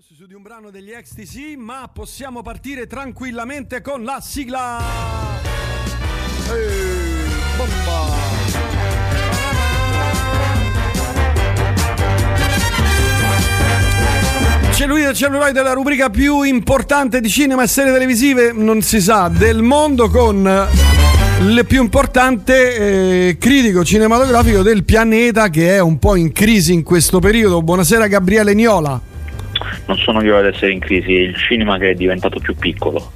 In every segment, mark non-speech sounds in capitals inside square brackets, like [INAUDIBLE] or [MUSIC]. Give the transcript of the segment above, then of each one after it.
su di un brano degli XTC, ma possiamo partire tranquillamente con la sigla. Ehi, bomba! C'è lui del cellulare della rubrica più importante di cinema e serie televisive, non si sa, del mondo con il più importante eh, critico cinematografico del pianeta che è un po' in crisi in questo periodo. Buonasera Gabriele Niola. Non sono io ad essere in crisi, è il cinema che è diventato più piccolo.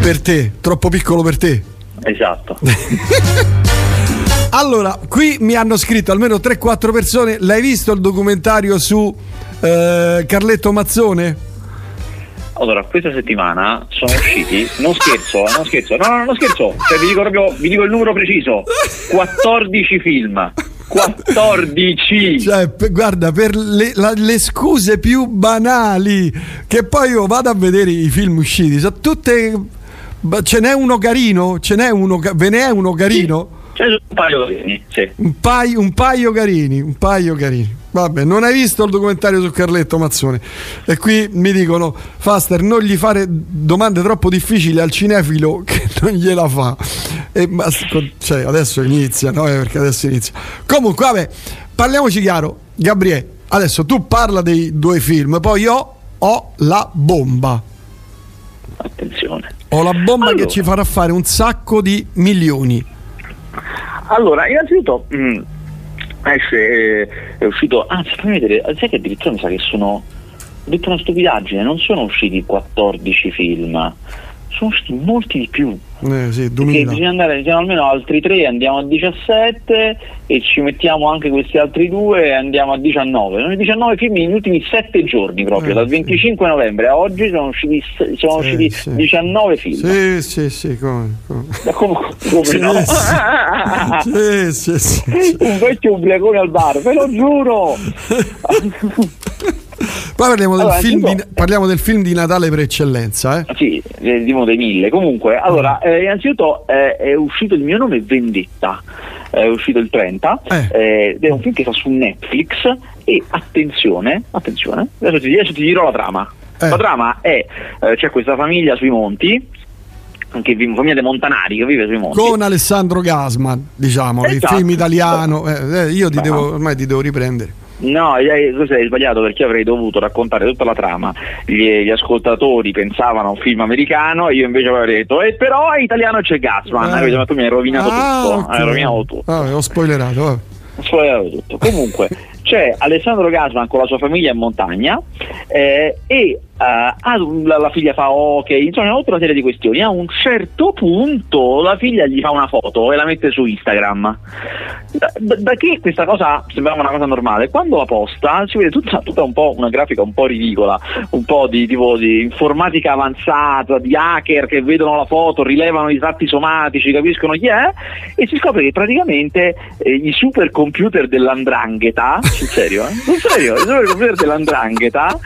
Per te, troppo piccolo per te. Esatto. [LAUGHS] Allora, qui mi hanno scritto almeno 3-4 persone. L'hai visto il documentario su eh, Carletto Mazzone? Allora, questa settimana sono usciti, non scherzo, non scherzo, no, no, non scherzo, cioè vi dico proprio, vi dico il numero preciso, [LAUGHS] 14 film. 14 Cioè, p- guarda, per le, la- le scuse più banali, che poi io vado a vedere i film usciti, sono tutte. Ce n'è uno carino? Ce n'è uno, ve ne è uno carino? C'è un paio di sì. Un paio, un paio carini, un paio carini. Vabbè, non hai visto il documentario su Carletto Mazzone. E qui mi dicono, Faster, non gli fare domande troppo difficili al cinefilo [LAUGHS] che non gliela fa. E, ma, cioè, adesso inizia, no? Eh, Perché adesso inizia. Comunque, vabbè, parliamoci chiaro. Gabriele, adesso tu parla dei due film, poi io ho la bomba. Attenzione. Ho la bomba Allora. che ci farà fare un sacco di milioni. Allora, innanzitutto mm, esce, eh, è uscito, anzi fammi vedere, sai che addirittura mi sa che sono, ho detto una stupidaggine, non sono usciti 14 film, sono usciti molti di più. Eh, sì, Perché 2000. bisogna andare, siamo almeno altri tre, andiamo a 17 e ci mettiamo anche questi altri due e andiamo a 19. Sono 19 film negli ultimi 7 giorni proprio, Eh, dal sì. 25 novembre a oggi sono usciti, sono Sì, usciti sì. 19 film. Sì, sì, sì, come, come. Come, come [LAUGHS] Sì, no? sì, sì, sì, sì. Un vecchio ubriacone al bar, ve lo giuro! [LAUGHS] Poi parliamo del, Allora, film tipo- di, parliamo del film di Natale per eccellenza, eh? Sì, eh, di uno dei mille. Comunque, allora, Mm. eh, innanzitutto eh, è uscito il mio nome Vendetta, è uscito il 30, Eh. eh, ed è un film che sta su Netflix e attenzione, attenzione, adesso ti, adesso ti dirò la trama. Eh. La trama è, eh, c'è questa famiglia sui monti, che vive, famiglia dei montanari che vive sui monti. Con Alessandro Gasman, diciamo, il Esatto. film italiano. eh, eh, io ti devo, ormai ti devo riprendere. No, eh, questo hai sbagliato perché avrei dovuto raccontare tutta la trama. Gli, gli ascoltatori pensavano a un film americano, io invece avrei detto, e però è italiano e c'è Gasman. Eh. Ma tu mi hai rovinato Ah, tutto. ok. Hai rovinato tutto. Ah, ho spoilerato. vabbè. Spoilerato tutto. Comunque, [LAUGHS] c'è Alessandro Gasman con la sua famiglia in montagna eh, e ha- la, la figlia fa ok, insomma, tutta una serie di questioni. A un certo punto la figlia gli fa una foto e la mette su Instagram. Da, da- da che questa cosa sembrava una cosa normale, quando la posta si vede tutta, tutta un po' una grafica un po' ridicola, un po' di tipo di informatica avanzata, di hacker che vedono la foto, rilevano i tratti somatici, capiscono chi è e si scopre che praticamente eh, i supercomputer dell'andrangheta, sul serio, eh? sul serio, i supercomputer dell'andrangheta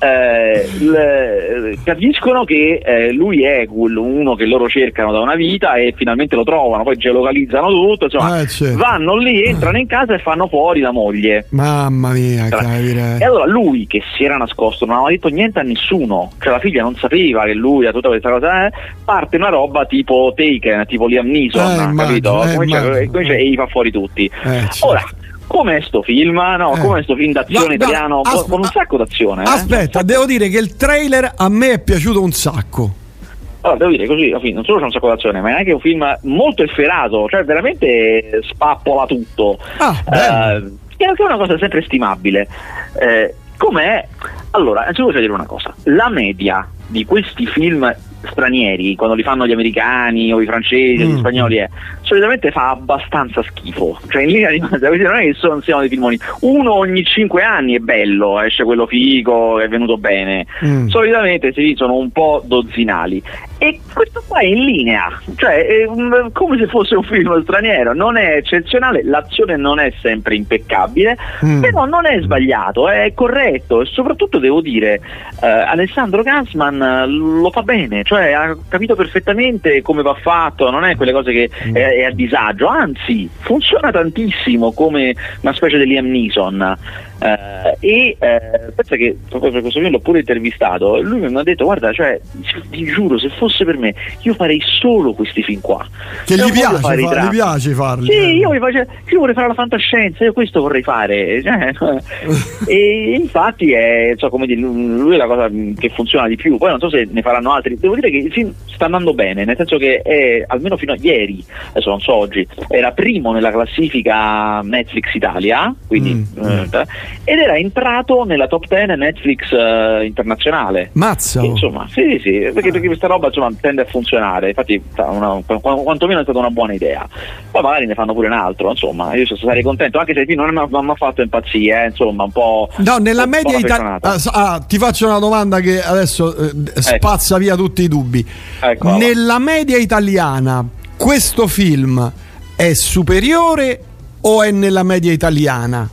eh, il- capiscono che eh, lui è uno che loro cercano da una vita e finalmente lo trovano, poi geolocalizzano tutto, insomma, Eh, certo. vanno lì, entrano in casa e fanno fuori la moglie. Mamma mia, E capire. allora lui che si era nascosto non aveva detto niente a nessuno, cioè la figlia non sapeva che lui ha tutta questa cosa, eh, parte una roba tipo Taken, tipo Liam Neeson, Eh, capito? eh, immagino. come c'è- e li fa fuori tutti. Eh, certo. Ora, com'è sto film? No, Eh. com'è sto film d'azione No, no, italiano con- asp- con un sacco d'azione? eh? Aspetta, devo dire che il trailer a me è piaciuto un sacco. Allora, devo dire così, non solo c'è un sacco d'azione, ma è anche un film molto efferato, cioè veramente spappola tutto. Ah. Eh, che è anche una cosa sempre stimabile. Eh, com'è? Allora, innanzitutto voglio dire una cosa. La media di questi film stranieri, quando li fanno gli americani o i francesi o Mm. gli spagnoli, è, solitamente fa abbastanza schifo. Cioè in linea di massima, non è che sono, siano dei filmoni. Uno ogni cinque anni è bello, esce quello figo, è venuto bene. Mm. Solitamente sì, sono un po' dozzinali. E questo qua è in linea, cioè è un- come se fosse un film straniero, non è eccezionale, l'azione non è sempre impeccabile, Mm. però non è sbagliato, è corretto e soprattutto devo dire eh, Alessandro Gansman eh, lo fa bene, cioè ha capito perfettamente come va fatto, non è quelle cose che Mm. è, è a disagio, anzi funziona tantissimo come una specie di Liam Neeson. Eh, e eh, pensa che proprio per questo film l'ho pure intervistato. Lui mi ha detto: Guarda, cioè, ti giuro, se fosse per me, io farei solo questi film qua. Che gli piace, fa, gli piace, farli. Sì, eh. io, face, io, vorrei fare la fantascienza, io questo vorrei fare. Cioè, [LAUGHS] e infatti è so, come dire, lui è la cosa che funziona di più. Poi non so se ne faranno altri. Devo dire che il film sta andando bene, nel senso che è, almeno fino a ieri, adesso non so oggi, era primo nella classifica Netflix Italia, quindi, mm. Ed era entrato nella top 10 Netflix eh, internazionale. Mazza! Insomma, sì, sì, perché, ah. perché, questa roba insomma, tende a funzionare, infatti una, quantomeno è stata una buona idea. Poi magari ne fanno pure un altro, insomma, io sarei contento, anche se film non mi ha fatto impazzire, eh, insomma, un po'... No, nella media italiana... Ah, ah, ti faccio una domanda che adesso eh, ecco. spazza ecco. via tutti i dubbi. Ecco, nella media italiana questo film è superiore o è nella media italiana?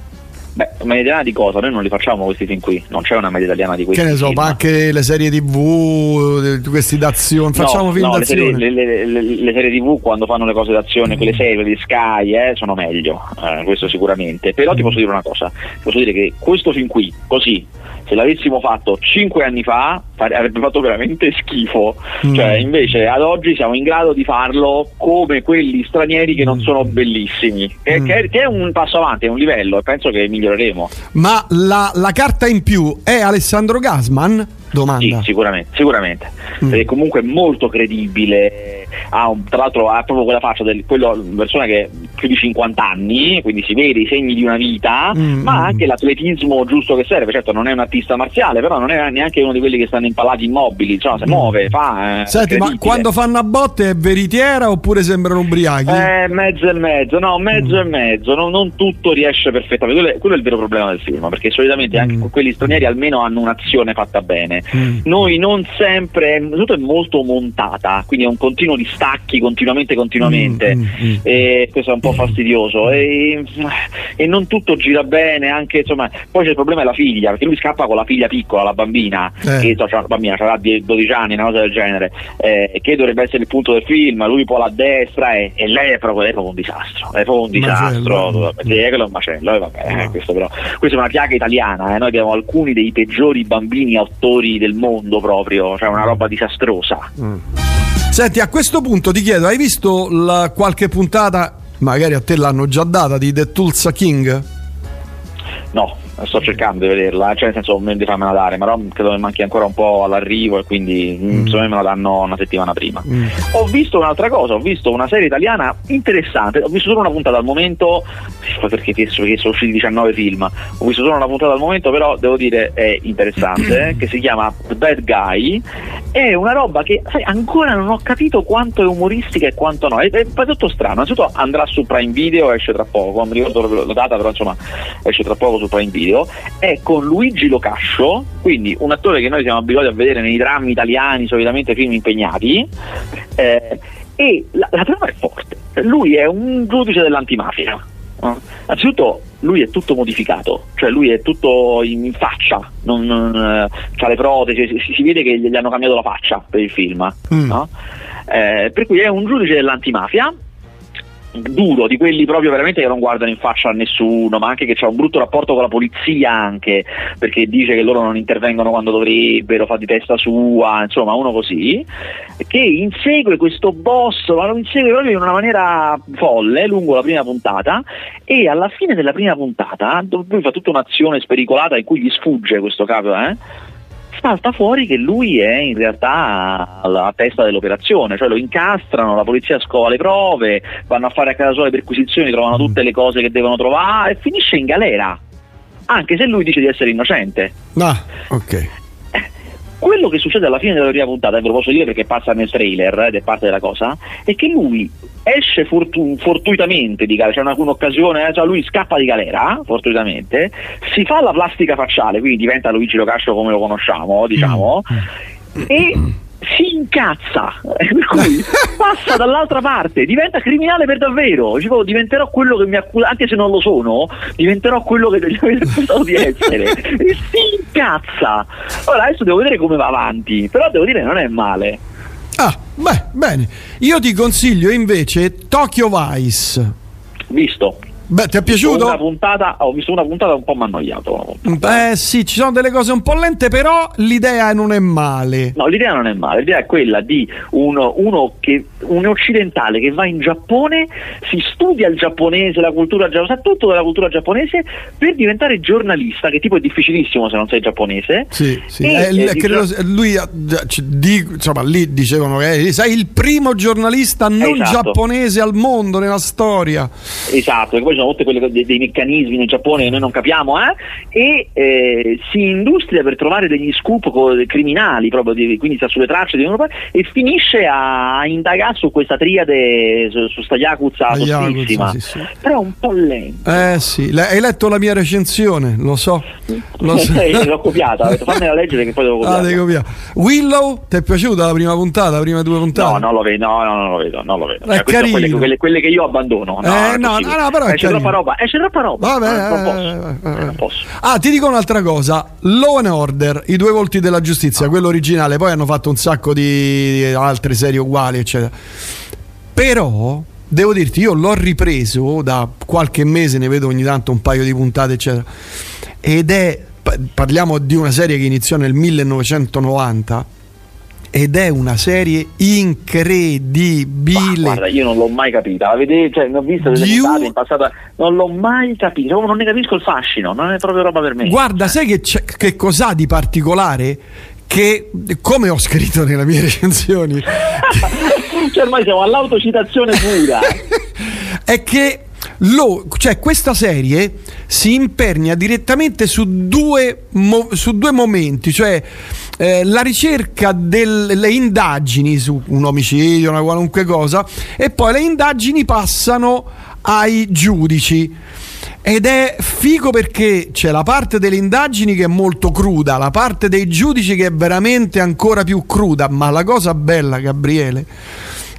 Beh, media italiana di cosa? Noi non li facciamo questi film qui, non c'è una media italiana di questi Che ne so, film. ma anche le serie tv, questi d'azione, facciamo no, film no, d'azione. Le, le, le, le, serie tv quando fanno le cose d'azione, mm. quelle serie di Sky, eh, sono meglio, eh, questo sicuramente. Però mm. ti posso dire una cosa, ti posso dire che questo film qui, così, se l'avessimo fatto 5 anni fa avrebbe fatto veramente schifo mm. cioè invece ad oggi siamo in grado di farlo come quelli stranieri che non mm. sono bellissimi che, mm. che, è un passo avanti è un livello e penso che miglioreremo ma la, la carta in più è Alessandro Gasman? Domanda. Sì, sicuramente, sicuramente. Mm. È comunque molto credibile. Ha un, tra l'altro ha proprio quella faccia di una persona che ha più di 50 anni, quindi si vede i segni di una vita, mm. ma anche l'atletismo giusto che serve. Certo, non è un artista marziale, però non è neanche uno di quelli che stanno impallati immobili, cioè, si mm. muove, fa. Eh, Senti, ma quando fanno a botte è veritiera oppure sembrano ubriachi? Eh, mezzo e mezzo, no, mezzo mm. e mezzo, no, non tutto riesce perfettamente. Quello è, quello è, il vero problema del film, perché solitamente anche mm. quelli stranieri almeno hanno un'azione fatta bene. Mm. Noi non sempre, tutto è molto montata, quindi è un continuo di stacchi continuamente, continuamente. Mm, mm, mm. e questo è un po' fastidioso. E, e, non tutto gira bene, anche insomma. Poi c'è il problema della figlia, perché lui scappa con la figlia piccola, la bambina, eh. che so, la bambina avrà 12 anni, una cosa del genere, eh, che dovrebbe essere il punto del film, lui poi la destra e, e lei è proprio, è proprio, un disastro. È proprio un disastro. Macello. Sì, è un macello, eh, vabbè, no. questo però. Questa è una piaga italiana, eh. noi abbiamo alcuni dei peggiori bambini autori del mondo proprio, cioè una roba disastrosa. Mm. Senti, a questo punto ti chiedo, hai visto la, qualche puntata, magari a te l'hanno già data, di The Tulsa King? No, sto cercando di vederla, cioè nel senso di farmela dare, però credo che manchi ancora un po' all'arrivo e quindi mm. secondo me me la danno una settimana prima. Mm. Ho visto un'altra cosa, ho visto una serie italiana interessante, ho visto solo una puntata al momento, perché, perché sono usciti 19 film, ho visto solo una puntata al momento, però devo dire è interessante, eh, che si chiama The Bad Guy, è una roba che sai, ancora non ho capito quanto è umoristica e quanto no, è, è, è tutto strano, innanzitutto andrà su Prime Video, esce tra poco, non mi ricordo la data, però insomma esce tra poco su Prime Video video è con Luigi Locascio, quindi un attore che noi siamo abituati a vedere nei drammi italiani, solitamente film impegnati, eh, e la, la trama è forte. Lui è un giudice dell'antimafia. Eh? Anzitutto lui è tutto modificato, cioè lui è tutto in, faccia, non, non, eh, ha le protesi, si, si, vede che gli hanno cambiato la faccia per il film. Mm. No? Eh, per cui è un giudice dell'antimafia duro, di quelli proprio veramente che non guardano in faccia a nessuno, ma anche che ha un brutto rapporto con la polizia anche, perché dice che loro non intervengono quando dovrebbero, fa di testa sua, insomma uno così, che insegue questo boss, ma lo insegue proprio in una maniera folle lungo la prima puntata e alla fine della prima puntata, dove lui fa tutta un'azione spericolata in cui gli sfugge questo capo, eh? Salta fuori che lui è in realtà alla testa dell'operazione, cioè lo incastrano, la polizia scova le prove, vanno a fare a casa sua le perquisizioni, trovano tutte le cose che devono trovare e finisce in galera, anche se lui dice di essere innocente. Ah, ok. Quello che succede alla fine della prima puntata, e ve lo posso dire perché passa nel trailer ed è parte della cosa, è che lui esce fortu- fortuitamente di galera, c'è una, un'occasione, eh, cioè lui scappa di galera, fortuitamente, si fa la plastica facciale, quindi diventa Luigi Locascio come lo conosciamo, diciamo, mm. e si incazza, [LAUGHS] per cui passa dall'altra parte, diventa criminale per davvero, dicevo, diventerò quello che mi accusa, anche se non lo sono, diventerò quello che mi accusato di essere, [LAUGHS] e si incazza. Ora adesso devo vedere come va avanti, però devo dire non è male. Ah, beh, bene. Io ti consiglio invece Tokyo Vice. Visto. Beh, ti è piaciuto? Una puntata, ho visto una puntata un po' mi ha annoiato. Eh sì, ci sono delle cose un po' lente, però l'idea non è male. No, l'idea non è male, l'idea è quella di uno, uno che, un occidentale che va in Giappone, si studia il giapponese, la cultura giapponese, sa tutto della cultura giapponese per diventare giornalista, che tipo è difficilissimo se non sei giapponese. Sì, sì. E, eh, eh, credo, lui, di, insomma, lì dicevano che sei il primo giornalista non esatto. giapponese al mondo nella storia. Esatto, poi sono tutti dei, dei, meccanismi nel Giappone che noi non capiamo, eh? e eh, si industria per trovare degli scoop criminali, proprio di, quindi sta sulle tracce di uno e finisce a indagare su questa triade, su, su sta Yakuza sottissima. Sì, sì. Però è un po' lento. Eh sì, hai letto la mia recensione, lo so. Lo so. [LAUGHS] L'ho copiata, ho detto fammela leggere che poi devo copiare. [LAUGHS] Ah, copiare. Willow, ti è piaciuta la prima puntata, la prima due puntate? No, non lo vedo, no, no, non lo vedo, non lo vedo. Cioè, quelle, quelle, quelle, che io abbandono. No, eh, no, no, no, però esce troppa roba, esce troppa roba. Vabbè, non, posso. Eh, non posso. Ah, ti dico un'altra cosa. Law and Order, i due volti della giustizia, ah. quello originale, poi hanno fatto un sacco di altre serie uguali, eccetera. Però devo dirti, io l'ho ripreso da qualche mese, ne vedo ogni tanto un paio di puntate, eccetera. Ed è parliamo di una serie che iniziò nel 1990 ed è una serie incredibile. Ma, guarda, io non l'ho mai capita. Vedete, cioè, ne ho visto delle you... in passato, non l'ho mai capito. Non ne capisco il fascino, non è proprio roba per me. Guarda, sai che, che cos'ha di particolare? Che come ho scritto nelle mie [LAUGHS] recensioni, [LAUGHS] cioè ormai siamo all'autocitazione pura. [LAUGHS] è che lo, cioè questa serie si impernia direttamente su due, mo, su due momenti, cioè eh, la ricerca delle indagini su un omicidio, una qualunque cosa, e poi le indagini passano ai giudici. Ed è figo perché c'è la parte delle indagini che è molto cruda, la parte dei giudici che è veramente ancora più cruda, ma la cosa bella, Gabriele,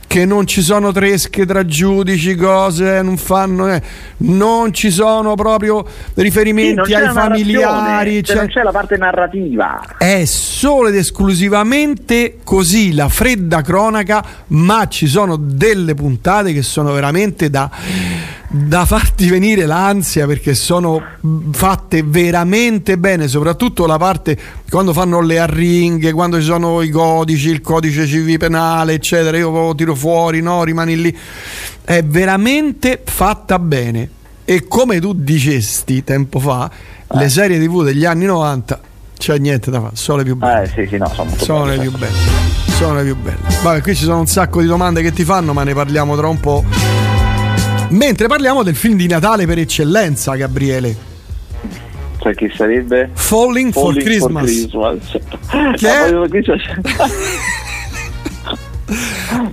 che non ci sono tresche tra giudici, cose, non fanno, eh, non ci sono proprio riferimenti sì, ai familiari. Cioè, non c'è la parte narrativa. È solo ed esclusivamente così la fredda cronaca, ma ci sono delle puntate che sono veramente da da farti venire l'ansia perché sono fatte veramente bene, soprattutto la parte quando fanno le arringhe, quando ci sono i codici, il codice civile penale, eccetera, io tiro fuori, no, rimani lì. È veramente fatta bene. E come tu dicesti tempo fa, eh. le serie TV degli anni 90 c'è niente da fare, sono le più belle. Eh sì, sì, no, sono, sono belle, le più belle. Sono le più belle. Vabbè, qui ci sono un sacco di domande che ti fanno, ma ne parliamo tra un po'. Mentre parliamo del film di Natale per eccellenza, Gabriele. Cioè, chi sarebbe? Falling, Falling for Christmas. For Christmas. Che è... [LAUGHS]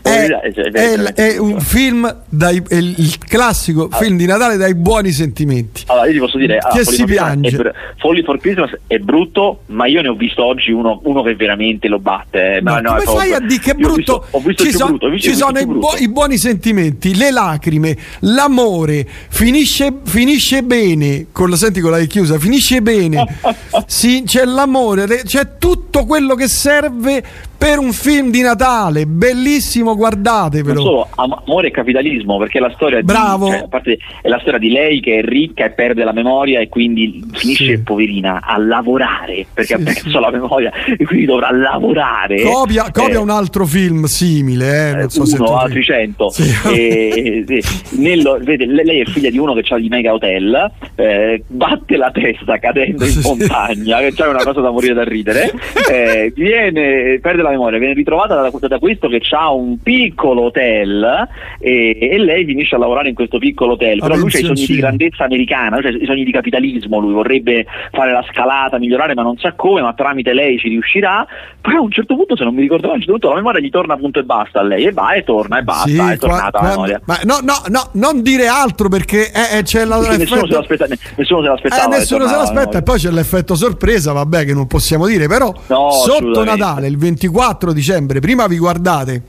è, è, è, un film dai, è il classico allora, film di Natale dai buoni sentimenti. Allora io ti posso dire che si piange. Folly for Christmas è brutto ma io ne ho visto oggi uno, uno che veramente lo batte eh. no, no, come fai a dire che è brutto ho visto, ho visto ci, son, brutto, ci sono i, bu- i, buoni sentimenti le lacrime l'amore finisce, finisce bene con la senti con la chiusa finisce bene. [LAUGHS] Sì, c'è l'amore c'è tutto quello che serve per un film di Natale, bellissimo, guardatevelo. Non solo, amore e capitalismo, perché la storia Bravo. Di, cioè, a parte, è la storia di lei che è ricca e perde la memoria e quindi finisce sì. poverina a lavorare perché sì, ha perso sì. la memoria e quindi dovrà lavorare. Copia, copia eh, un altro film simile, eh, non so uno, se altri cento. E, nello, vede, lei è figlia di uno che ha di mega hotel, eh, batte la testa cadendo in montagna, che c'è una cosa da morire da ridere, eh, viene, perde la memoria, viene ritrovata da, da questo che ha un piccolo hotel e, e, lei finisce a lavorare in questo piccolo hotel. Però lui ha i sogni di grandezza americana, cioè i sogni di capitalismo, lui vorrebbe fare la scalata, migliorare, ma non sa come, ma tramite lei ci riuscirà. Poi a un certo punto, se non mi ricordo a un certo punto la memoria gli torna punto e basta a lei, e va e torna e basta, sì, è tornata qua, la memoria. Ma no, no, no, non dire altro perché eh, eh c'è la, nessuno, se l'aspetta, nessuno se l'aspettava. Eh, nessuno se l'aspetta e poi c'è l'effetto sorpresa, vabbè, che non possiamo dire, però no, sotto Natale, il 24 dicembre, prima vi guardate,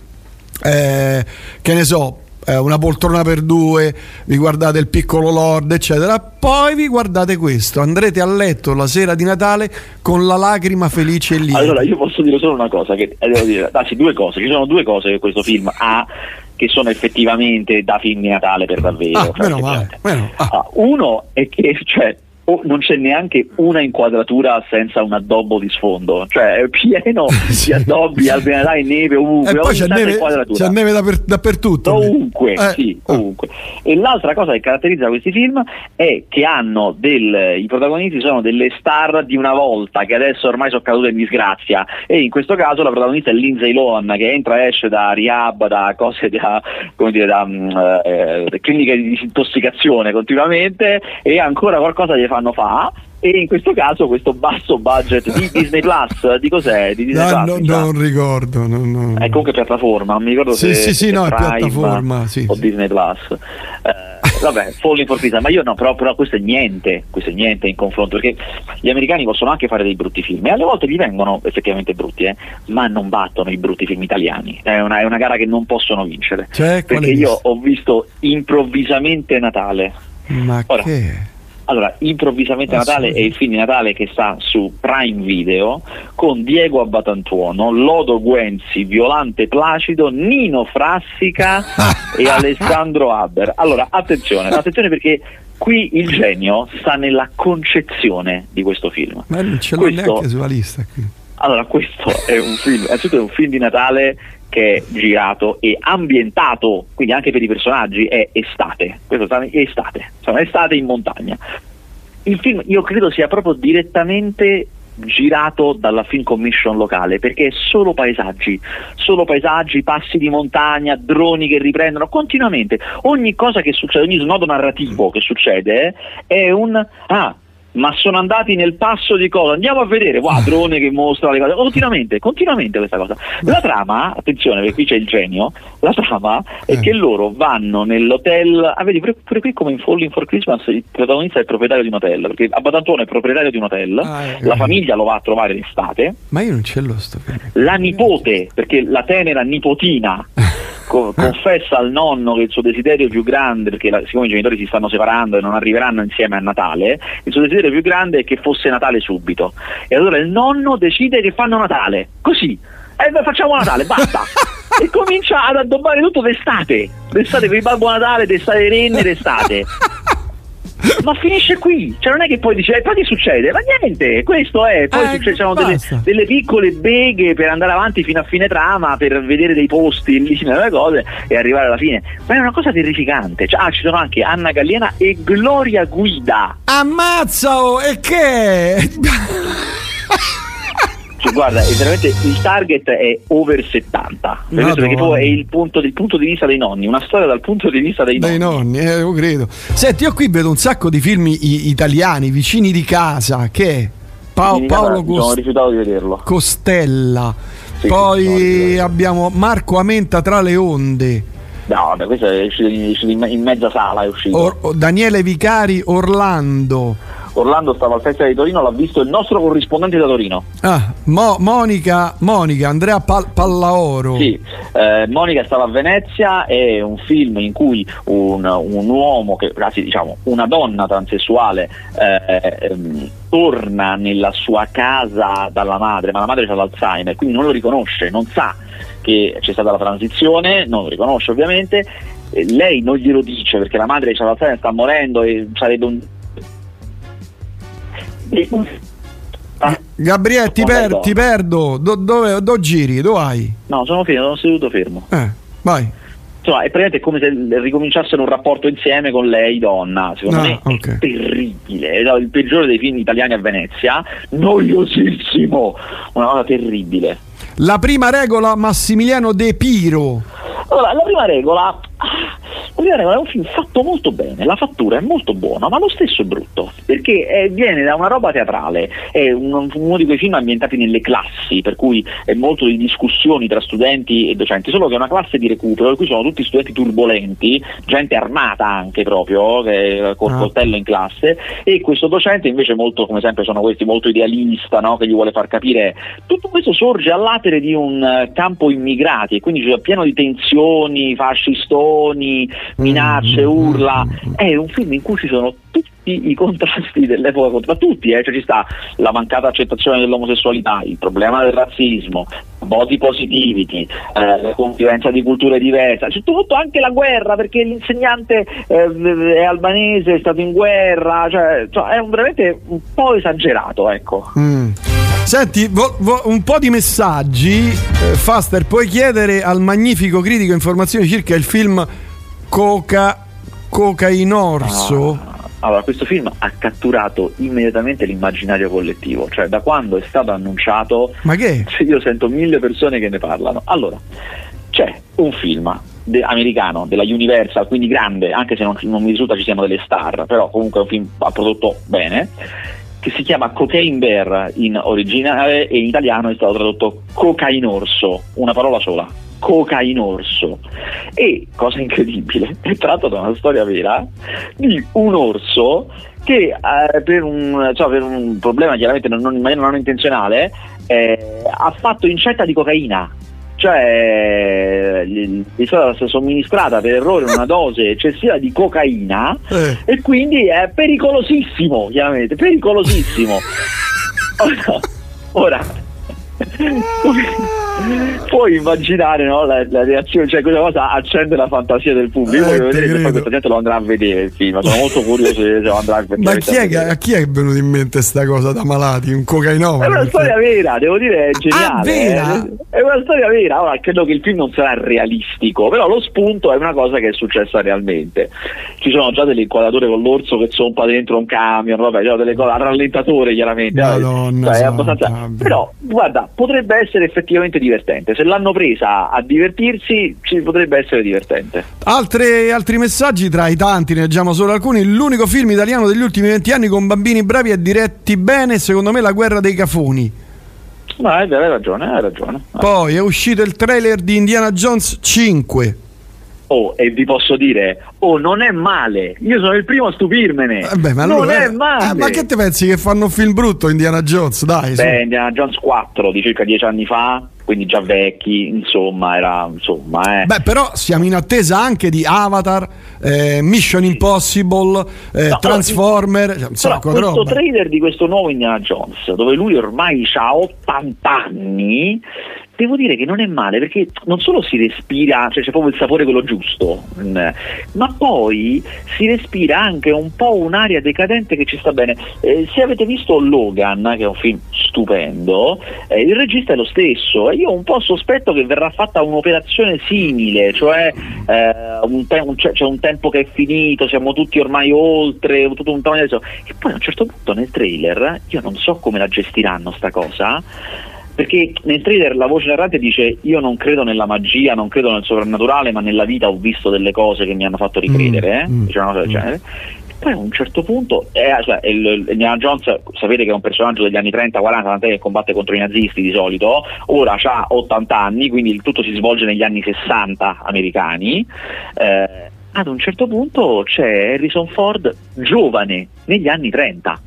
eh, che ne so, eh, una poltrona per due, vi guardate il piccolo Lord, eccetera. Poi vi guardate questo, andrete a letto la sera di Natale con la lacrima felice e lì. Allora, io posso dire solo una cosa, che, eh, devo dire, anzi due cose, ci sono due cose che questo film ha che sono effettivamente da film di Natale per davvero. Ah, meno male, meno, ah. Uno è che cioè, oh, non c'è neanche una inquadratura senza un addobbo di sfondo, cioè è pieno [LAUGHS] sì. di addobbi, Natale, neve ovunque. E poi c'è neve, c'è neve daper, dappertutto. Ovunque, eh. sì, ovunque. E l'altra cosa che caratterizza questi film è che hanno del, i protagonisti sono delle star di una volta che adesso ormai sono cadute in disgrazia e in questo caso la protagonista è Lindsay Lohan che entra e esce da rehab, da cose da, come dire, da uh, eh, cliniche di disintossicazione continuamente e ancora qualcosa gli fa fanno fa e in questo caso questo basso budget di [LAUGHS] Disney Plus di cos'è? Di Disney no, Plus, no, non ricordo no, no. è comunque piattaforma non mi ricordo sì, se, sì, sì, no, è piattaforma sì, o Disney Plus. Eh, vabbè [LAUGHS] for Christmas ma io no però, però, questo è niente questo è niente in confronto perché gli americani possono anche fare dei brutti film e alle volte gli vengono effettivamente brutti eh, ma non battono i brutti film italiani. È una, è una gara che non possono vincere. Cioè, perché io ho visto improvvisamente Natale. Ma Ora, che allora, improvvisamente Natale è il film di Natale che sta su Prime Video con Diego Abbatantuono, Lodo Guenzi, Violante Placido, Nino Frassica e Alessandro Haber. Allora, attenzione, attenzione perché qui il genio sta nella concezione di questo film. Ma non ce l'ho questo, neanche sulla lista qui. Allora, questo è un film, innanzitutto è un film di Natale che è girato e ambientato, quindi anche per i personaggi, è estate. Questo è estate, sono estate in montagna. Il film io credo sia proprio direttamente girato dalla film commission locale perché è solo paesaggi, solo paesaggi, passi di montagna, droni che riprendono continuamente. Ogni cosa che succede, ogni snodo narrativo che succede è un ah, ma sono andati nel passo di cosa? Andiamo a vedere, wow, [LAUGHS] drone che mostra le cose, continuamente, continuamente questa cosa. La trama, attenzione perché qui c'è il genio, la trama è che loro vanno nell'hotel, ah vedi pure, pure qui come in Falling for Christmas il protagonista è il proprietario di un hotel, perché Abatantuono è proprietario di un hotel, ah, eh, la famiglia lo va a trovare d'estate. Ma io non ce l'ho sto La nipote, perché la tenera nipotina [LAUGHS] co- confessa al nonno che il suo desiderio più grande, perché la, siccome i genitori si stanno separando e non arriveranno insieme a Natale, il suo desiderio più grande è che fosse Natale subito. E allora il nonno decide che fanno Natale, così. E eh, facciamo Natale, basta. [LAUGHS] e comincia ad addobbare tutto d'estate. D'estate per il Babbo Natale, d'estate renne, d'estate ma finisce qui, cioè non è che poi dice, e poi che succede? Ma niente, questo è, poi eh, succedono delle, delle, piccole beghe per andare avanti fino a fine trama, per vedere dei posti lì nelle cose e arrivare alla fine. Ma è una cosa terrificante, cioè, ah, ci sono anche Anna Galliena e Gloria Guida. Ammazza, oh, e che? [LAUGHS] Cioè, guarda, veramente il target è over 70. No, perché poi è il punto, il punto, di vista dei nonni, una storia dal punto di vista dei, dei nonni. nonni eh, io credo. Senti, io qui vedo un sacco di film i- italiani, vicini di casa, che pa- Paolo Cost- di vederlo. Costella. Sì, poi abbiamo Marco Amenta tra le onde. No, vabbè, questo è uscito in, in mezza sala, è uscito. Or- Daniele Vicari, Orlando. Orlando stava al Festival di Torino, l'ha visto il nostro corrispondente da Torino. Ah, Mo- Monica, Monica, Andrea Pal- Pallaoro. Sì, eh, Monica stava a Venezia, è un film in cui un, un uomo, che, anzi diciamo una donna transessuale, eh, ehm, torna nella sua casa dalla madre, ma la madre ha l'Alzheimer, quindi non lo riconosce, non sa che c'è stata la transizione, non lo riconosce ovviamente, lei non glielo dice perché la madre ha l'Alzheimer, sta morendo e sarebbe un Ah, Gabriele, ti, per, ti, perdo. Do, dove, dove giri? Dove hai? No, sono fermo, sono seduto fermo. Eh, vai. Insomma, è praticamente come se ricominciassero un rapporto insieme con lei, donna. Secondo ah, me okay. è terribile. È il peggiore dei film italiani a Venezia. Noiosissimo. Una cosa terribile. La prima regola, Massimiliano De Piro. Allora, la prima regola è un film fatto molto bene, la fattura è molto buona, ma lo stesso è brutto, perché è, viene da una roba teatrale, è un, uno di quei film ambientati nelle classi, per cui è molto di discussioni tra studenti e docenti, solo che è una classe di recupero, per cui sono tutti studenti turbolenti, gente armata anche proprio, che, col ah. coltello in classe, e questo docente invece molto, come sempre sono questi, molto idealista, no? che gli vuole far capire, tutto questo sorge all'atere di un campo immigrati, e quindi c'è pieno di tensioni, fascistoni, minacce, urla. È un film in cui ci sono tutti i contrasti dell'epoca contra tutti, eh? cioè ci sta la mancata accettazione dell'omosessualità, il problema del razzismo, body positivity, eh, la convivenza di culture diverse, c'è tutto anche la guerra perché l'insegnante eh, è albanese, è stato in guerra, cioè, cioè, è un, veramente un po' esagerato, ecco. Mm. Senti, vo- vo- un po' di messaggi. Eh, Faster, puoi chiedere al magnifico critico informazioni circa il film Coca Cocainorso? Ah. Allora, questo film ha catturato immediatamente l'immaginario collettivo, cioè da quando è stato annunciato Ma che? io sento mille persone che ne parlano. Allora, c'è un film de- americano della Universal, quindi grande, anche se non, non mi risulta ci siano delle star, però comunque è un film ha prodotto bene, che si chiama Cocaine Bear in originale e in italiano è stato tradotto Cocainorso, una parola sola. Cocainorso e cosa incredibile [LAUGHS] è tratto da una storia vera di un orso che eh, per, un, cioè, per, un, problema chiaramente non, non, non intenzionale eh, ha fatto incetta di cocaina cioè gli è stata somministrata per errore una dose eccessiva di cocaina Eh. e quindi è pericolosissimo chiaramente pericolosissimo [LAUGHS] ora, ora puoi immaginare no, la, la reazione, cioè questa cosa accende la fantasia del pubblico. Eh, vedere se credo. poi questa gente lo andrà a vedere il film. Sono molto curioso se lo andrà a Ma effettivamente chi è, a vedere. chi è venuto in mente sta cosa da malati? Un È cocainomane? una Perché- storia vera, devo dire, è geniale. vera? eh. È una storia vera. Ora, credo che il film non sarà realistico, però lo spunto è una cosa che è successa realmente. Ci sono già delle inquadrature con l'orso che zompa dentro un camion, vabbè, ci sono delle cose a rallentatore chiaramente. Madonna Cioè, è abbastanza... Però, guarda, potrebbe essere effettivamente divertente. Se l'hanno presa a divertirsi, ci potrebbe essere divertente. Altre- altri messaggi tra i tanti, ne leggiamo solo alcuni. L'unico film italiano degli ultimi 20 anni con bambini bravi e diretti bene, secondo me, La guerra dei cafoni. Ma è vero, hai ragione, hai ragione. Poi è uscito il trailer di Indiana Jones 5. Oh, e vi posso dire, oh, non è male. Io sono il primo a stupirmene. Eh beh, ma non allora- è male. Eh, ma che te pensi che fanno un film brutto Indiana Jones? Dai, su. Beh, Indiana Jones 4 di circa dieci anni fa, quindi già vecchi, insomma, era insomma, eh. Beh, però siamo in attesa anche di Avatar, eh, Mission Impossible, eh, No, Transformer, cioè, un Però di questo roba. trailer di questo nuovo Indiana Jones, dove lui ormai ha 80 anni, devo dire che non è male perché non solo si respira, cioè c'è proprio il sapore quello giusto, mm, ma poi si respira anche un po' un'aria decadente che ci sta bene. Eh, se avete visto Logan, che è un film stupendo, eh, il regista è lo stesso e io un po' sospetto che verrà fatta un'operazione simile, cioè eh, un te- un- c'è, c'è un tempo che è finito, siamo tutti ormai oltre, tutto un adesso. E poi a un certo punto nel trailer, io non so come la gestiranno sta cosa, perché nel trailer la voce narrante dice io non credo nella magia, non credo nel soprannaturale, ma nella vita ho visto delle cose che mi hanno fatto ricredere, eh? Mm, una cosa del mm. genere. Poi a un certo punto, eh, cioè, il, il Jones, sapete che è un personaggio degli anni 30-40, tant'è che combatte contro i nazisti di solito, ora ha 80 anni, quindi il tutto si svolge negli anni 60 americani. Eh, ad un certo punto c'è Harrison Ford giovane, negli anni 30,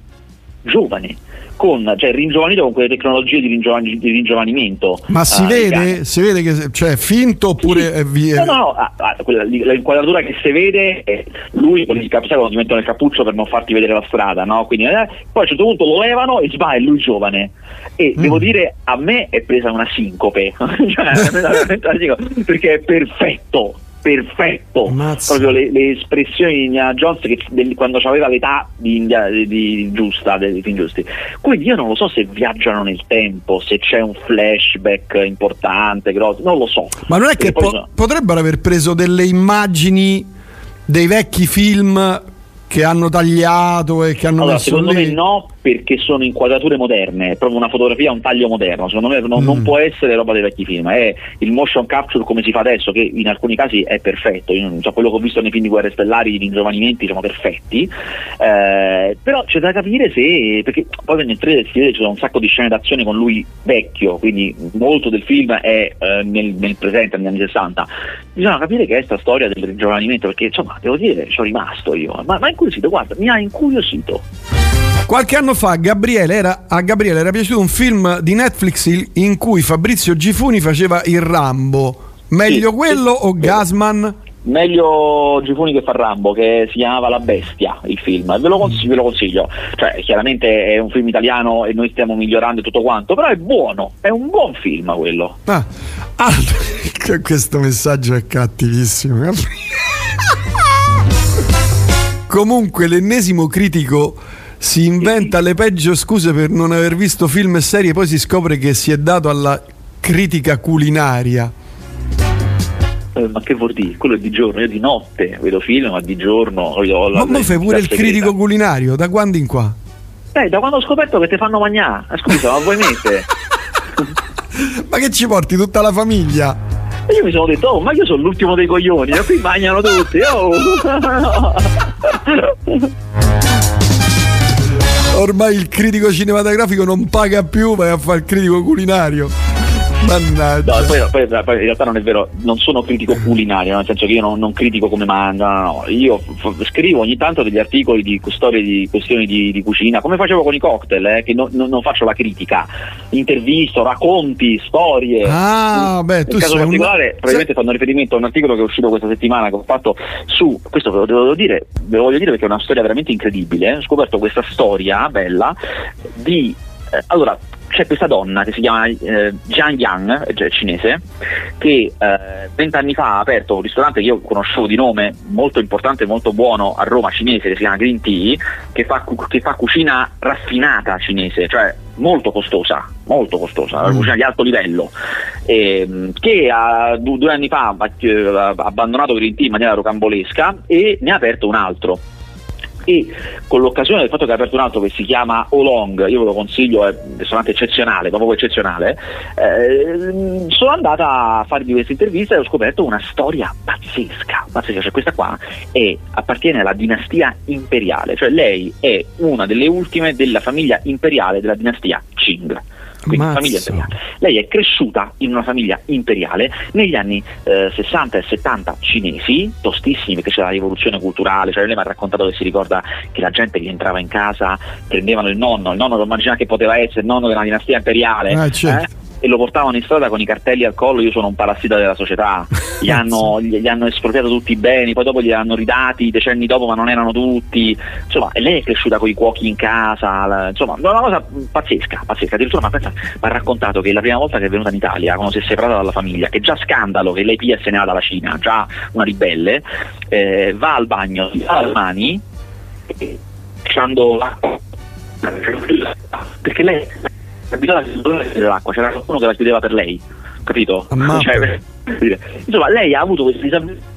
giovane, con, cioè ringiovanito con quelle tecnologie di, ringiovani- di ringiovanimento. Ma si eh, vede? Si vede che cioè, è finto oppure Sì, vi- No, no, no, ah, ah, quella l'inquadratura che si vede è lui con il cap- sai quando ti mettono il cappuccio per non farti vedere la strada, no? Quindi, eh, poi a un certo punto lo levano e è lui giovane. E Mm. devo dire, a me è presa una sincope, [LAUGHS] cioè, [LAUGHS] è presa una sincope, perché è perfetto. Perfetto, Ammazza. proprio le, le espressioni di Indiana Jones che, del- quando aveva l'età di, India- di- di giusta dei film giusti. Quindi io non lo so se viaggiano nel tempo, se c'è un flashback importante, grosso, non lo so. Ma non è che po- sono- potrebbero aver preso delle immagini dei vecchi film che hanno tagliato e che hanno Allora, messo secondo lì? me no, perché sono inquadrature moderne, è proprio una fotografia, un taglio moderno. Secondo me non, non Mm. può essere roba dei vecchi film, è il motion capture come si fa adesso, che in alcuni casi è perfetto. Io non so, quello che ho visto nei film di guerre stellari, di ringiovanimenti, sono perfetti. Eh, però c'è da capire se. perché poi nel trailer si vede ci sono un sacco di scene d'azione con lui vecchio, quindi molto del film è eh, nel, nel presente, negli anni 60. Bisogna capire che è questa storia del ringiovanimento, perché insomma, devo dire, ci sono rimasto io. Ma, ma incuriosito, guarda, mi ha incuriosito. Qualche anno fa Gabriele era- a Gabriele era piaciuto un film di Netflix in cui Fabrizio Gifuni faceva il Rambo. Meglio Sì, quello sì, o sì. Gasman? meglio Gifuni che fa Rambo, che si chiamava La Bestia, il film, ve lo, consiglio, ve lo consiglio. Cioè, chiaramente è un film italiano e noi stiamo migliorando tutto quanto, però è buono, è un buon film quello. Ah, [LAUGHS] ah questo messaggio è cattivissimo. [LAUGHS] Comunque, l'ennesimo critico si inventa le peggio scuse per non aver visto film e serie, poi si scopre che si è dato alla critica culinaria. Eh, ma che vuol dire? Quello è di giorno, io di notte vedo film, ma di giorno. Io ma poi fai pure il critico culinario, da quando in qua? Eh, da quando ho scoperto che ti fanno mangiare. Eh, scusa, ma vuoi mettere? [LAUGHS] ma che ci porti tutta la famiglia? E io mi sono detto, oh, ma io sono l'ultimo dei coglioni, e qui mangiano tutti. Oh. Ormai il critico cinematografico non paga più, vai a fare il critico culinario. Mannaggia. No, poi, poi, poi, in realtà non è vero, non sono critico culinario, nel senso che io non, non critico come manda, no, no, io f- scrivo ogni tanto degli articoli di storie di questioni di, di cucina, come facevo con i cocktail, eh, che no, non faccio la critica, intervisto, racconti, storie. Ah, beh, tu Nel caso particolare, un... probabilmente fanno riferimento a un articolo che è uscito questa settimana che ho fatto su, questo ve lo devo dire, ve lo voglio dire perché è una storia veramente incredibile, eh. ho scoperto questa storia bella di eh, allora c'è questa donna che si chiama eh, Jiang Yang, cioè cinese, che eh, vent'anni fa ha aperto un ristorante che io conoscevo di nome, molto importante e molto buono a Roma, cinese, che si chiama Green Tea, che fa, che fa cucina raffinata cinese, cioè molto costosa, molto costosa, una mm. cucina di alto livello, ehm, che ha, due, due anni fa ha abbandonato Green Tea in maniera rocambolesca e ne ha aperto un altro e con l'occasione del fatto che ha aperto un altro che si chiama Olong, io ve lo consiglio, è un ristorante eccezionale, proprio eccezionale, eh, sono andata a fargli questa intervista e ho scoperto una storia pazzesca, pazzesca, cioè questa qua è, appartiene alla dinastia imperiale, cioè lei è una delle ultime della famiglia imperiale della dinastia Qing quindi Mazzo. famiglia imperiale. Lei è cresciuta in una famiglia imperiale negli anni eh, 60 e 70 cinesi, tostissimi perché c'era la rivoluzione culturale, cioè lei mi ha raccontato che si ricorda che la gente gli entrava in casa, prendevano il nonno, il nonno lo immaginava che poteva essere il nonno della dinastia imperiale. Ah, certo. eh? E lo portavano in strada con i cartelli al collo, io sono un parassita della società, [LAUGHS] gli hanno, gli, gli hanno espropriato tutti i beni, poi dopo gli hanno ridati decenni dopo ma non erano tutti, insomma e lei è cresciuta con i cuochi in casa, la, insomma una cosa pazzesca, pazzesca, addirittura mi ha raccontato che la prima volta che è venuta in Italia, quando si è separata dalla famiglia, che già scandalo che lei pia se ne va dalla Cina, già una ribelle, eh, va al bagno, si fa le mani, lasciando l'acqua perché lei abituata a chiudere l'acqua, c'era qualcuno che la chiudeva per lei, capito? Cioè, insomma, lei ha avuto questa disabilità.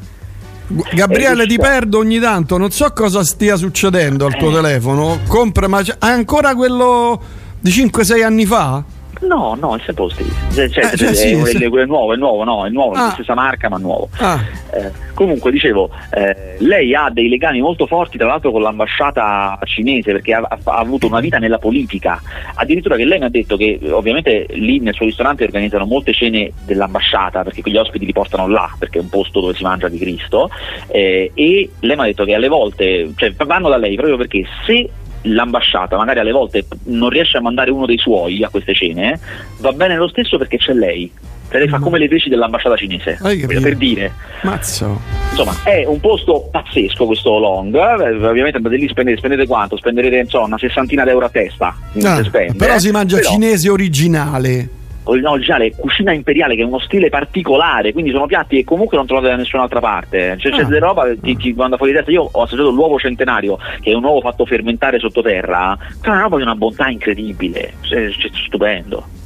Gabriele, ti perdo ogni tanto, non so cosa stia succedendo al tuo eh. telefono. Compra, ma c'è ancora quello di 5-6 anni fa? No, no, è sempre lo stesso. Cioè, cioè, eh, cioè, sì, è, sì. è, nuovo, è nuovo, no, è nuovo, ah. la stessa marca ma nuovo. Ah. Eh, comunque, dicevo, eh, lei ha dei legami molto forti, tra l'altro, con l'ambasciata cinese perché ha, ha, avuto una vita nella politica. Addirittura che lei mi ha detto che ovviamente lì nel suo ristorante organizzano molte cene dell'ambasciata perché quegli ospiti li portano là perché è un posto dove si mangia di Cristo. Eh, e lei mi ha detto che alle volte, cioè vanno da lei proprio perché se l'ambasciata magari alle volte non riesce a mandare uno dei suoi a queste cene, va bene lo stesso perché c'è lei. Cioè lei fa mm. come le feci dell'ambasciata cinese per dire Mazzo. insomma è un posto pazzesco questo long eh, ovviamente andate lì spendete, spendete quanto? spenderete insomma una sessantina d'euro a testa ah, però si mangia però, cinese originale originale cucina imperiale che è uno stile particolare quindi sono piatti che comunque non trovate da nessun'altra parte. Cioè, ah. c'è delle roba che ti, manda fuori di testa. Io ho assaggiato l'uovo centenario che è un uovo fatto fermentare sottoterra che è una roba di una bontà incredibile. È, è stupendo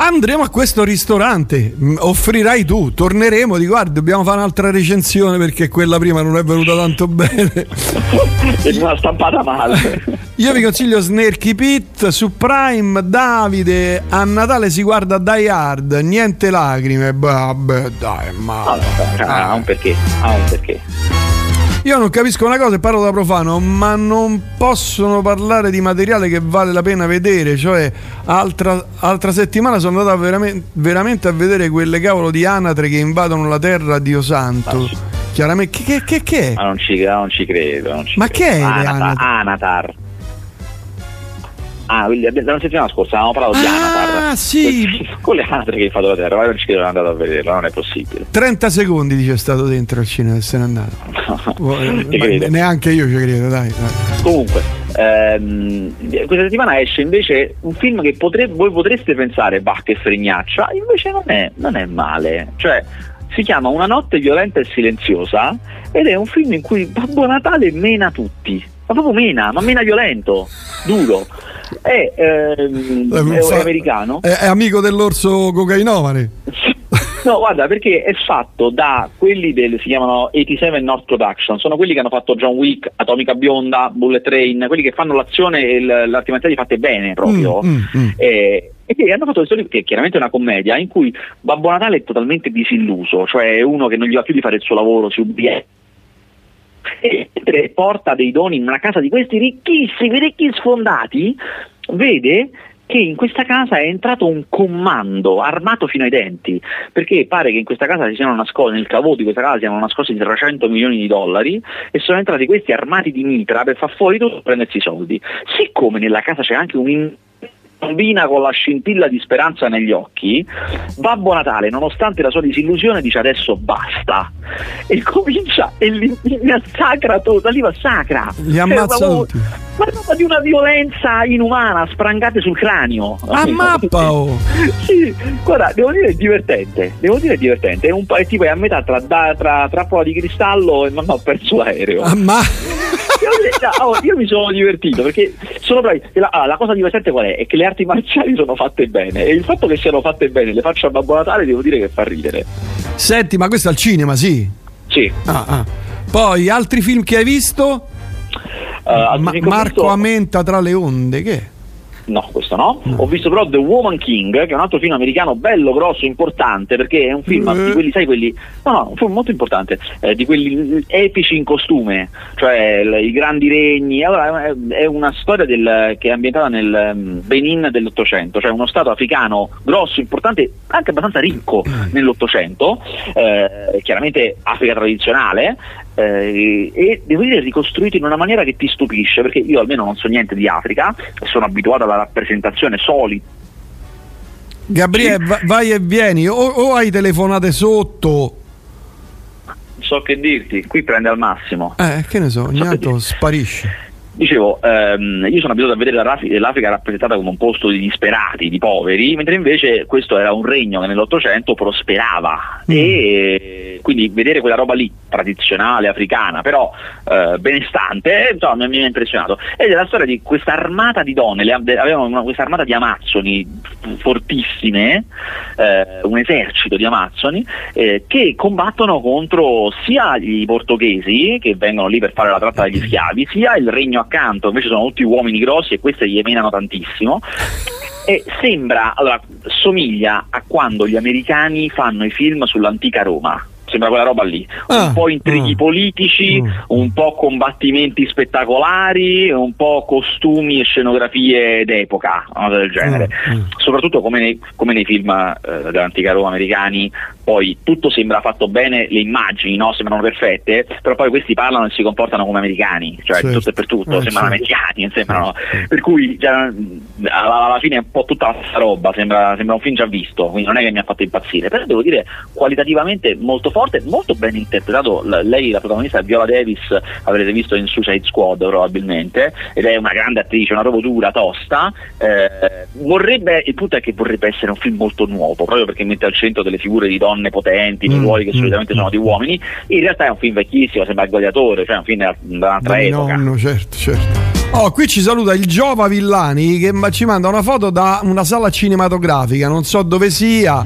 Andremo a questo ristorante, mm, offrirai tu, torneremo, di guarda, dobbiamo fare un'altra recensione perché quella prima non è venuta tanto [LAUGHS] bene. è una stampata male. [LAUGHS] Io vi consiglio Snarky Pit su Prime, Davide, a Natale si guarda Die Hard, niente lacrime, vabbè dai, ma... No, no, ha un perché, ha un perché. Io non capisco una cosa e parlo da profano, ma non possono parlare di materiale che vale la pena vedere. Cioè, altra, altra settimana sono andato veramente, veramente, a vedere quelle cavolo di anatre che invadono la terra, Dio santo. Ah, Chiaramente, che, che, che, è? Ma non ci, non ci credo. Non ci ma credo. che è? Anatar? Anatar. Ah, la settimana scorsa avevamo parlato di Ah, sì. [LAUGHS] Con le altre che hai fatto la terra, ma non ci credo andato a vederla, non è possibile. 30 secondi dice è stato dentro al cinema e se n'è andato. [LAUGHS] Neanche io ci credo, dai. dai. Comunque, ehm, questa settimana esce invece un film che potre, voi potreste pensare, bah, che fregnaccia, invece non è, non è male. Cioè, si chiama Una notte violenta e silenziosa ed è un film in cui Babbo Natale mena tutti, ma proprio mena, ma mena violento, duro. È, ehm, è, è americano. È, è, amico dell'orso cocainomane. No, guarda, perché è fatto da quelli del, si chiamano 87 North Production, sono quelli che hanno fatto John Wick, Atomica Bionda, Bullet Train, quelli che fanno l'azione e marziale fatte bene proprio. Mm, mm, mm. E, e che hanno fatto questo libro che è chiaramente una commedia in cui Babbo Natale è totalmente disilluso, cioè è uno che non gli va più di fare il suo lavoro, si ubriaca e porta dei doni in una casa di questi ricchissimi, ricchi sfondati, vede che in questa casa è entrato un comando armato fino ai denti, perché pare che in questa casa si siano nascosti, nel cavò di questa casa siano nascosti 300 milioni di dollari e sono entrati questi armati di mitra per far fuori tutto e prendersi i soldi. Siccome nella casa c'è anche un bambina con la scintilla di speranza negli occhi, Babbo Natale, nonostante la sua disillusione, dice adesso basta e [LAUGHS] comincia e li, li massacra tutta, li massacra. Li ammazza cioè, tutti. Ma è di una violenza inumana, sprangate sul cranio. A mappa! [LAUGHS] Oh. sì, guarda, devo dire è divertente, devo dire è divertente, è, un, è tipo è a metà tra, tra, tra trappola di cristallo e non ho perso l'aereo. Ah, ma... [LAUGHS] oh, io mi sono divertito perché sono bravi. La, ah, la, cosa divertente qual è? È che le arti marziali sono fatte bene e il fatto che siano fatte bene le faccio a Babbo Natale devo dire che fa ridere. Senti, ma questo è al cinema, sì? Sì. Ah, ah. Poi altri film che hai visto? Uh, Ma- Marco visto... Amenta tra le onde, che? No, questo no. Ho visto però The Woman King, che è un altro film americano bello, grosso, importante, perché è un film uh. di quelli, sai, quelli. No, no, un film molto importante, eh, di quelli epici in costume, cioè l- i grandi regni. Allora, è una storia del, che è ambientata nel um, Benin dell'Ottocento, cioè uno stato africano grosso, importante, anche abbastanza ricco mm. nell'Ottocento, eh, chiaramente Africa tradizionale, eh, e devo dire ricostruito in una maniera che ti stupisce, perché io almeno non so niente di Africa, sono abituato alla rappresentazione solida. Gabriele, sì. vai e vieni, o, o, hai telefonate sotto? So che dirti, qui prende al massimo. Eh, che ne so, ogni so tanto sparisce. Dicevo, ehm, io sono abituato a vedere l'Africa rappresentata come un posto di disperati, di poveri, mentre invece questo era un regno che nell'Ottocento prosperava mm. e quindi vedere quella roba lì, tradizionale, africana, però eh, benestante, insomma, mi ha impressionato. Ed è la storia di questa armata di donne, le, avevano questa armata di amazzoni fortissime, eh, un esercito di amazzoni, eh, che combattono contro sia i portoghesi, che vengono lì per fare la tratta degli schiavi, sia il regno accanto invece sono tutti uomini grossi e queste gli emenano tantissimo e sembra, allora, somiglia a quando gli americani fanno i film sull'antica Roma sembra quella roba lì, ah, un po' intrighi ah, politici, ah, un po' combattimenti spettacolari, un po' costumi e scenografie d'epoca, una cosa del genere, ah. soprattutto come nei, come nei film eh, dell'antica Roma americani, poi tutto sembra fatto bene, le immagini no? sembrano perfette, però poi questi parlano e si comportano come americani, cioè certo. tutto e per tutto, eh, sembrano certo. americani, sembrano, certo. per cui già, alla, alla, fine è un po' tutta la stessa roba, sembra, sembra un film già visto, quindi non è che mi ha fatto impazzire, però devo dire qualitativamente molto forte, molto ben interpretato. Lei, la protagonista è Viola Davis, avrete visto in Suicide Squad probabilmente, ed è una grande attrice, una proprio dura, tosta. Eh, vorrebbe, il punto è che vorrebbe essere un film molto nuovo, proprio perché mette al centro delle figure di donne potenti, nei mm, ruoli che mm, solitamente mm, sono di uomini. In realtà è un film vecchissimo, sembra il gladiatore, cioè un film da un'altra epoca. No, certo, certo. Oh, qui ci saluta il Giova Villani che ci manda una foto da una sala cinematografica, non so dove sia.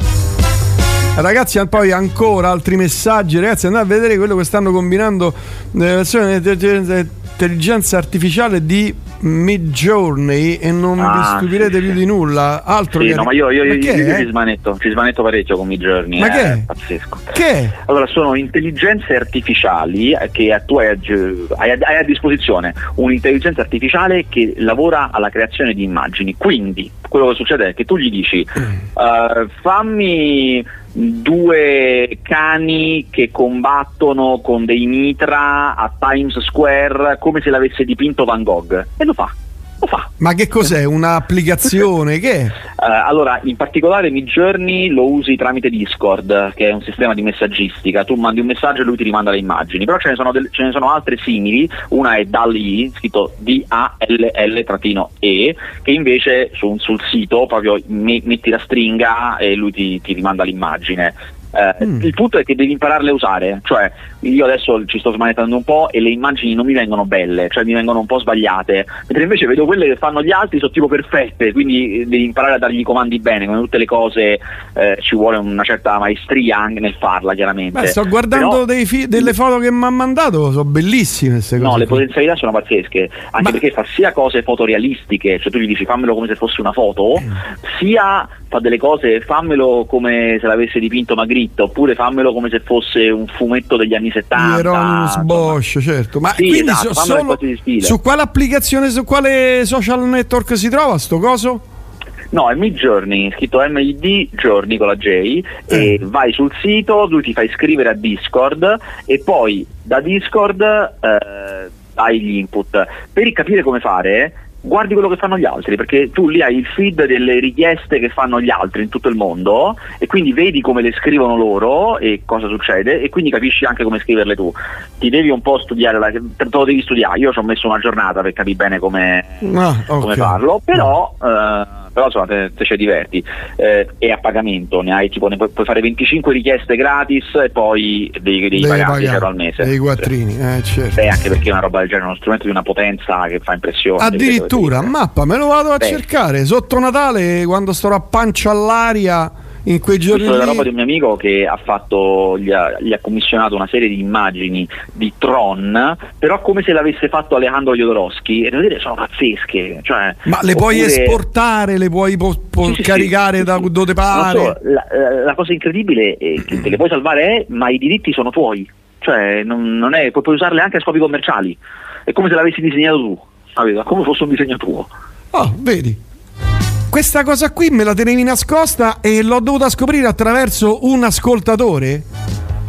Ragazzi, poi ancora altri messaggi. Ragazzi, andate a vedere quello che stanno combinando l'intelligenza artificiale di Mid Journey e non ah, vi stupirete sì, più sì. di nulla. Altro sì, che... no, ma io, io, io, io eh? ci, smanetto, ci smanetto parecchio con Mid Journey. Ma eh, che? È pazzesco. Che? Allora, sono intelligenze artificiali che tu hai, hai, hai a disposizione un'intelligenza artificiale che lavora alla creazione di immagini. Quindi quello che succede è che tu gli dici uh, fammi due cani che combattono con dei mitra a Times Square come se l'avesse dipinto Van Gogh e lo fa lo fa. Ma che cos'è? Un'applicazione? che è? Uh, allora, in particolare Midjourney lo usi tramite Discord, che è un sistema di messaggistica. Tu mandi un messaggio e lui ti rimanda le immagini. Però ce ne sono, del, ce ne sono altre simili. Una è DALL-E, scritto D-A-L-L-E, che invece su, sul sito proprio me, metti la stringa e lui ti, ti rimanda l'immagine. Eh, mm. Il punto è che devi impararle a usare, cioè io adesso ci sto smanettando un po' e le immagini non mi vengono belle, cioè mi vengono un po' sbagliate, mentre invece vedo quelle che fanno gli altri sono tipo perfette, quindi devi imparare a dargli i comandi bene, come tutte le cose eh, ci vuole una certa maestria anche nel farla chiaramente. Beh, sto guardando Però, fi- delle foto che mi ha mandato, sono bellissime queste cose. No, le potenzialità sono pazzesche, anche Ma... perché fa sia cose fotorealistiche, cioè tu gli dici fammelo come se fosse una foto, mm. sia fa delle cose, fammelo come se l'avesse dipinto Magritte, oppure fammelo come se fosse un fumetto degli anni 70. Hieronymus Bosch, certo. Ma sì, quindi esatto, so, solo, su quale applicazione, su quale social network si trova sto coso? No, è Mid Journey, scritto MID Journey con la J, eh. e vai sul sito, lui ti fa iscrivere a Discord e poi da Discord eh, hai gli input. Per capire come fare, guardi quello che fanno gli altri, perché tu lì hai il feed delle richieste che fanno gli altri in tutto il mondo e quindi vedi come le scrivono loro e cosa succede e quindi capisci anche come scriverle tu. Ti devi un po' studiare, la, te lo devi studiare, io ci ho messo una giornata per capire bene come, ah, okay. come farlo, però... Eh, però insomma te, te ci diverti. Eh, è a pagamento ne hai tipo ne puoi, puoi, fare 25 richieste gratis e poi devi, devi, devi pagare. euro al mese. Dei quattrini eh, certo. Beh, anche perché è una roba del genere è uno strumento di una potenza che fa impressione addirittura mappa me lo vado a Beh. cercare. Sotto Natale quando starò a pancia all'aria in quei giorni. Questa è la roba di un mio amico che ha fatto, gli ha, gli ha, commissionato una serie di immagini di Tron, però come se l'avesse fatto Alejandro Jodorowsky, e devo dire sono pazzesche. Cioè, Ma le oppure... puoi esportare, le puoi po- po- sì, caricare sì, da sì. dove pare? So, la, la, cosa incredibile è che te le puoi salvare, è, ma i diritti sono tuoi. Cioè, non, non è, puoi usarle anche a scopi commerciali. È come se l'avessi disegnato tu, come fosse un disegno tuo. Oh, vedi questa cosa qui me la tenevi nascosta e l'ho dovuta scoprire attraverso un ascoltatore?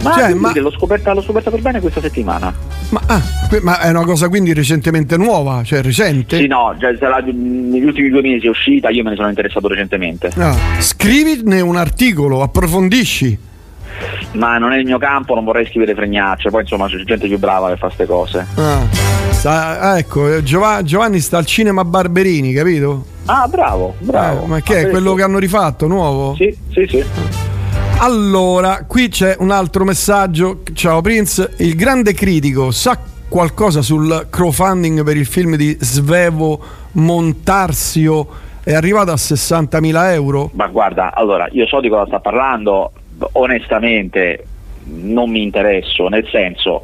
Ma, cioè, ma... L'ho, scoperta, l'ho, scoperta, per bene questa settimana. Ma, ah, ma, è una cosa quindi recentemente nuova, cioè recente? Sì, no, già sarà, negli ultimi due mesi è uscita, io me ne sono interessato recentemente. Ah, scrivine un articolo, approfondisci. Ma non è il mio campo, non vorrei scrivere fregnacce, poi insomma c'è gente più brava che fa queste cose. Ah, sta, ecco, Giovanni sta al cinema Barberini, capito? Ah, bravo, bravo. Eh, ma che ah, è quello che hanno rifatto, nuovo? Sì, sì, sì. Allora, qui c'è un altro messaggio. Ciao Prince, il grande critico sa qualcosa sul crowdfunding per il film di Svevo Montarsio? È arrivato a 60.000 euro? Ma guarda, allora, io so di cosa sta parlando, onestamente non mi interesso, nel senso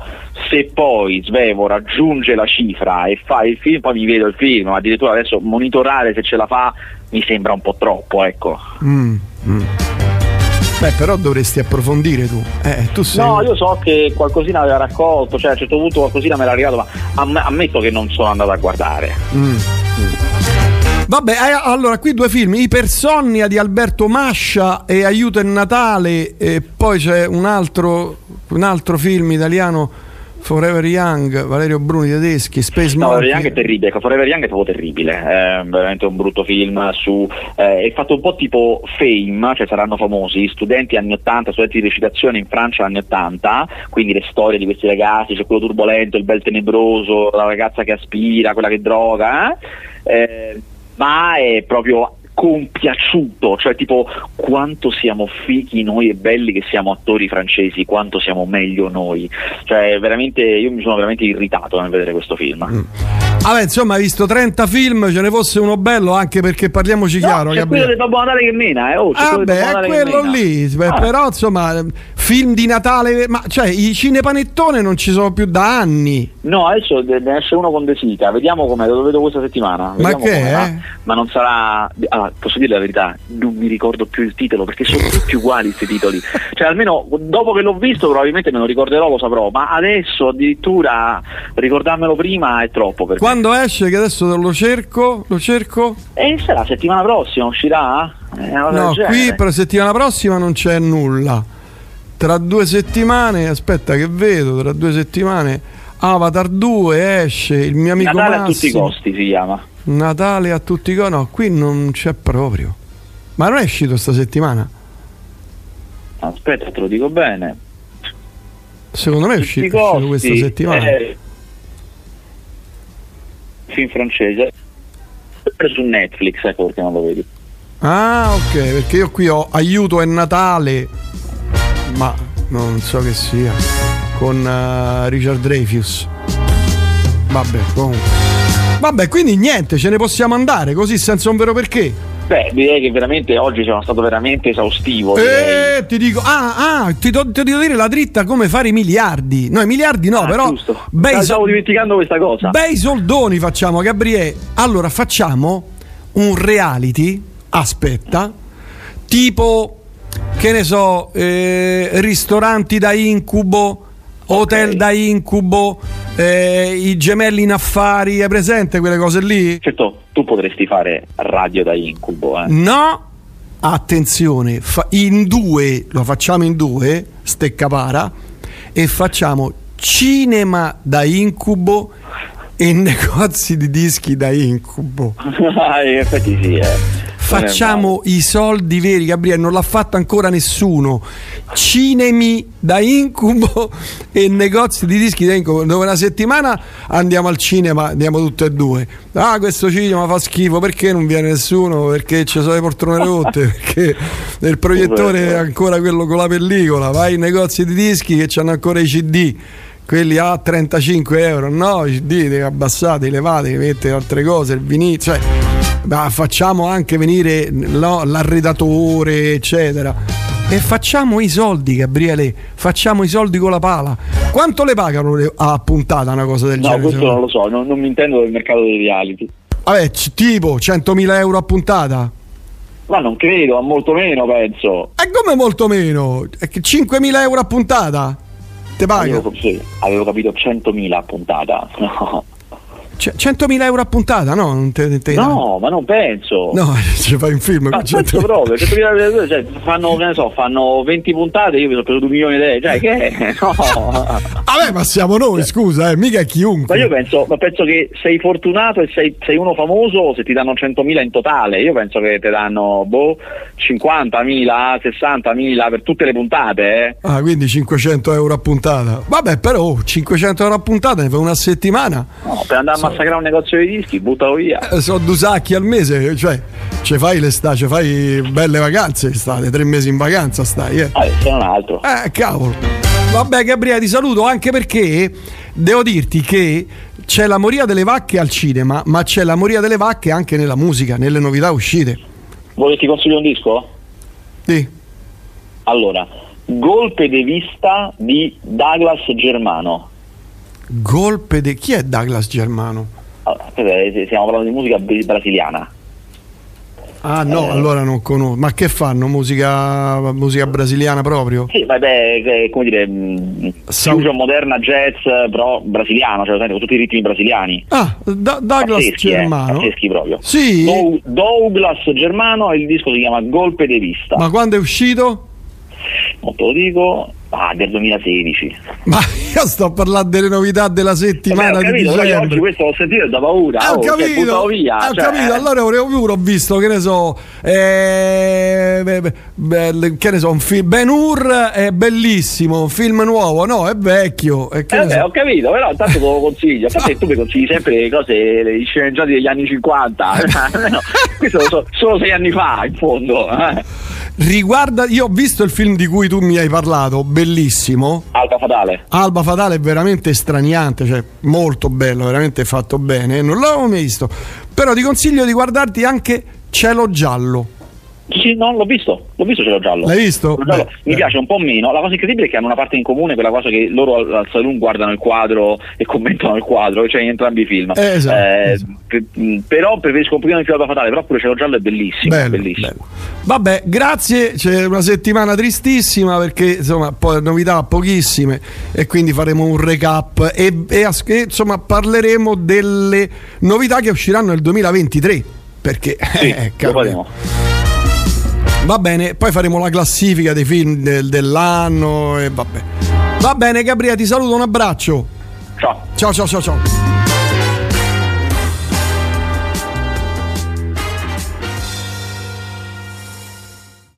se poi Svevo raggiunge la cifra e fa il film, poi mi vedo il film, addirittura adesso monitorare se ce la fa mi sembra un po' troppo, ecco. Mm, mm. Beh, però dovresti approfondire tu. Eh, tu sei... No, io so che qualcosina aveva raccolto, cioè a un certo punto qualcosina me l'ha arrivato, ma ammetto che non sono andato a guardare. Mm. Vabbè, eh, allora qui due film, Ipersonnia di Alberto Mascia e Aiuto in Natale e poi c'è un altro, un altro film italiano Forever Young, Valerio Bruni tedeschi, Space no, Forever Young è terribile, Forever Young è proprio terribile, è veramente un brutto film su, eh, è fatto un po' tipo Fame, cioè saranno famosi, studenti anni 80, studenti di recitazione in Francia anni 80, quindi le storie di questi ragazzi, c'è quello turbolento, il bel tenebroso, la ragazza che aspira, quella che droga, eh? Ma è proprio compiaciuto, cioè tipo quanto siamo fighi noi e belli che siamo attori francesi, quanto siamo meglio noi. Cioè veramente io mi sono veramente irritato nel vedere questo film. Mm. Vabbè, insomma, hai visto 30 film, ce ne fosse uno bello anche perché parliamoci no, chiaro. C'è quello di Babbo Natale che mena, eh. Oh, c'è ah, beh, è quello lì. Ah. Però insomma, film di Natale, ma cioè i cinepanettone non ci sono più da anni. No, adesso ne esce uno con De Sica, vediamo com'è, lo vedo questa settimana. Ma che è? Ma non sarà. Ah, posso dire la verità, non mi ricordo più il titolo perché sono [LAUGHS] tutti uguali questi titoli. Cioè, almeno dopo che l'ho visto, probabilmente me lo ricorderò, lo saprò, ma adesso addirittura ricordarmelo prima è troppo. Per Quando esce? Che adesso lo cerco? Lo cerco? E sarà settimana prossima, uscirà? Eh, no, qui per la settimana prossima non c'è nulla. Tra due settimane, aspetta che vedo, tra due settimane Avatar 2 esce, il mio amico Natale Massimo. a tutti i costi si chiama. Natale a tutti i No, qui non c'è proprio. Ma non è uscito sta settimana? Aspetta, te lo dico bene. Secondo me è uscito, è uscito questa settimana. eh, film francese. Su Netflix, ecco perché non lo vedi. Ah, ok, perché io qui ho Aiuto è Natale, ma non so che sia, con eh, Richard Dreyfus. Vabbè, comunque. Vabbè, quindi niente, ce ne possiamo andare così senza un vero perché. Beh, direi che veramente oggi sono stato veramente esaustivo. Eh, ti dico, ah, ah, ti, do- ti devo dire la dritta come fare i miliardi. No, i miliardi no, Ah, però. giusto. Bei, so- Stavo dimenticando questa cosa. bei soldoni facciamo, Gabriele. Allora, facciamo un reality. Aspetta, tipo, che ne so, eh, ristoranti da incubo, hotel Ok. da incubo, eh, i gemelli in affari. Hai presente quelle cose lì? Certo, tu potresti fare radio da incubo, eh. No, attenzione, fa- in due, lo facciamo in due, steccapara, e facciamo cinema da incubo e [LAUGHS] negozi di dischi da incubo. in effetti sì, eh. Facciamo i soldi veri, Gabriele, non l'ha fatto ancora nessuno. Cinemi da incubo e negozi di dischi da incubo. Dove una settimana andiamo al cinema, andiamo tutte e due. Ah, questo cinema fa schifo, perché non viene nessuno? Perché ci sono le poltrone rotte, [LAUGHS] perché il proiettore è ancora quello con la pellicola. Vai ai negozi di dischi che hanno ancora i CD. Quelli a 35 euro, no, i CD li abbassate, levate, mettete altre cose, il vinile, cioè ma facciamo anche venire no, l'arredatore, eccetera. E facciamo i soldi, Gabriele. Facciamo i soldi con la pala. Quanto le pagano a puntata una cosa del No, genere? questo secondo non lo so, non, non mi intendo del mercato dei reality. Vabbè, c- tipo 100.000 euro a puntata. Ma non credo, a molto meno penso. E come molto meno? È che 5.000 euro a puntata? Te? Avevo, sì, avevo capito 100.000 a puntata. [LAUGHS] No, Cioè, 100.000 euro a puntata? No, non te, te no ma non penso. No, [LAUGHS] ci fai un film Ma penso 100.000 proprio, 100.000 euro, cioè, fanno, che ne so, fanno 20 puntate, io mi sono preso 2 milioni di euro, cioè che? [LAUGHS] No. Vabbè, ma siamo noi, scusa, eh, mica chiunque. Ma io penso, ma penso che sei fortunato e sei, sei uno famoso se ti danno 100.000 in totale. Io penso che ti danno boh, 50.000, 60.000 per tutte le puntate. Eh. Ah, quindi 500 euro a puntata. Vabbè, però oh, 500 euro a puntata ne fa una settimana. No, per andare a massacrare un negozio di dischi, buttalo via. Eh, sono due sacchi al mese, cioè, ci fai l'estate, ci fai belle vacanze, state tre mesi in vacanza, stai, eh. Ah, se non altro. Eh, cavolo. Vabbè, Gabriele, ti saluto anche perché devo dirti che c'è la moria delle vacche al cinema, ma c'è la moria delle vacche anche nella musica, nelle novità uscite. Vuoi che ti consiglio un disco? Sì. Allora, Golpe de vista di Douglas Germano. Golpe di chi è Douglas Germano? Allora, aspetta, eh, stiamo parlando di musica br- brasiliana. Ah no, Eh. allora non conosco. Ma che fanno? Musica, musica brasiliana proprio? Sì, vabbè, eh, come dire, mh, Sau- fusion moderna jazz, però brasiliano, cioè con tutti i ritmi brasiliani. Ah, Da- Douglas Pazzeschi, eh, Germano. pazzeschi proprio. Sì. Dou- Douglas Germano e il disco si chiama Golpe de vista. Ma quando è uscito? Non te lo dico, ah, del 2016. Ma [LAUGHS] io sto parlando delle novità della Vabbè, settimana ho di capito, però io oggi dicembre. questo l'ho sentito da paura. Eh, ho oh, cioè, capito, via. eh, ho cioè, capito. eh. Allora ora io ho visto che ne so, eh, beh, beh, che ne so, un film Ben Hur è bellissimo, un film nuovo, no, è vecchio. Che Eh, vabbè, so. ho capito, però intanto te lo [LAUGHS] consiglio. Che tu mi consigli sempre le cose, i sceneggiati degli anni 50. [LAUGHS] No, questo so- solo sei anni fa, in fondo. eh. Riguarda, io ho visto il film di cui tu mi hai parlato, bellissimo. Alba fatale. Alba Fatale è veramente straniante, cioè molto bello, veramente fatto bene. Non l'avevo mai visto. Però ti consiglio di guardarti anche Cielo Giallo. Sì, no, l'ho visto, l'ho visto cielo giallo. L'hai visto? Giallo. Beh, Mi beh. piace un po' meno. La cosa incredibile è che hanno una parte in comune, quella cosa che loro al, al saloon guardano il quadro e commentano il quadro, cioè in entrambi i film. Eh, esatto, esatto. pe- mh, però preferisco un pochino di Alba fatale, però pure cielo giallo è bellissimo. Bello, bellissimo. bello. Vabbè, grazie. C'è una settimana tristissima perché insomma poi novità pochissime e quindi faremo un recap e, e e, insomma parleremo delle novità che usciranno nel 2023. Perché Sì, [LAUGHS] eh, lo faremo. Va bene, poi faremo la classifica dei film del- dell'anno e vabbè. Va bene, Gabriele, ti saluto, un abbraccio. Ciao. Ciao ciao ciao ciao.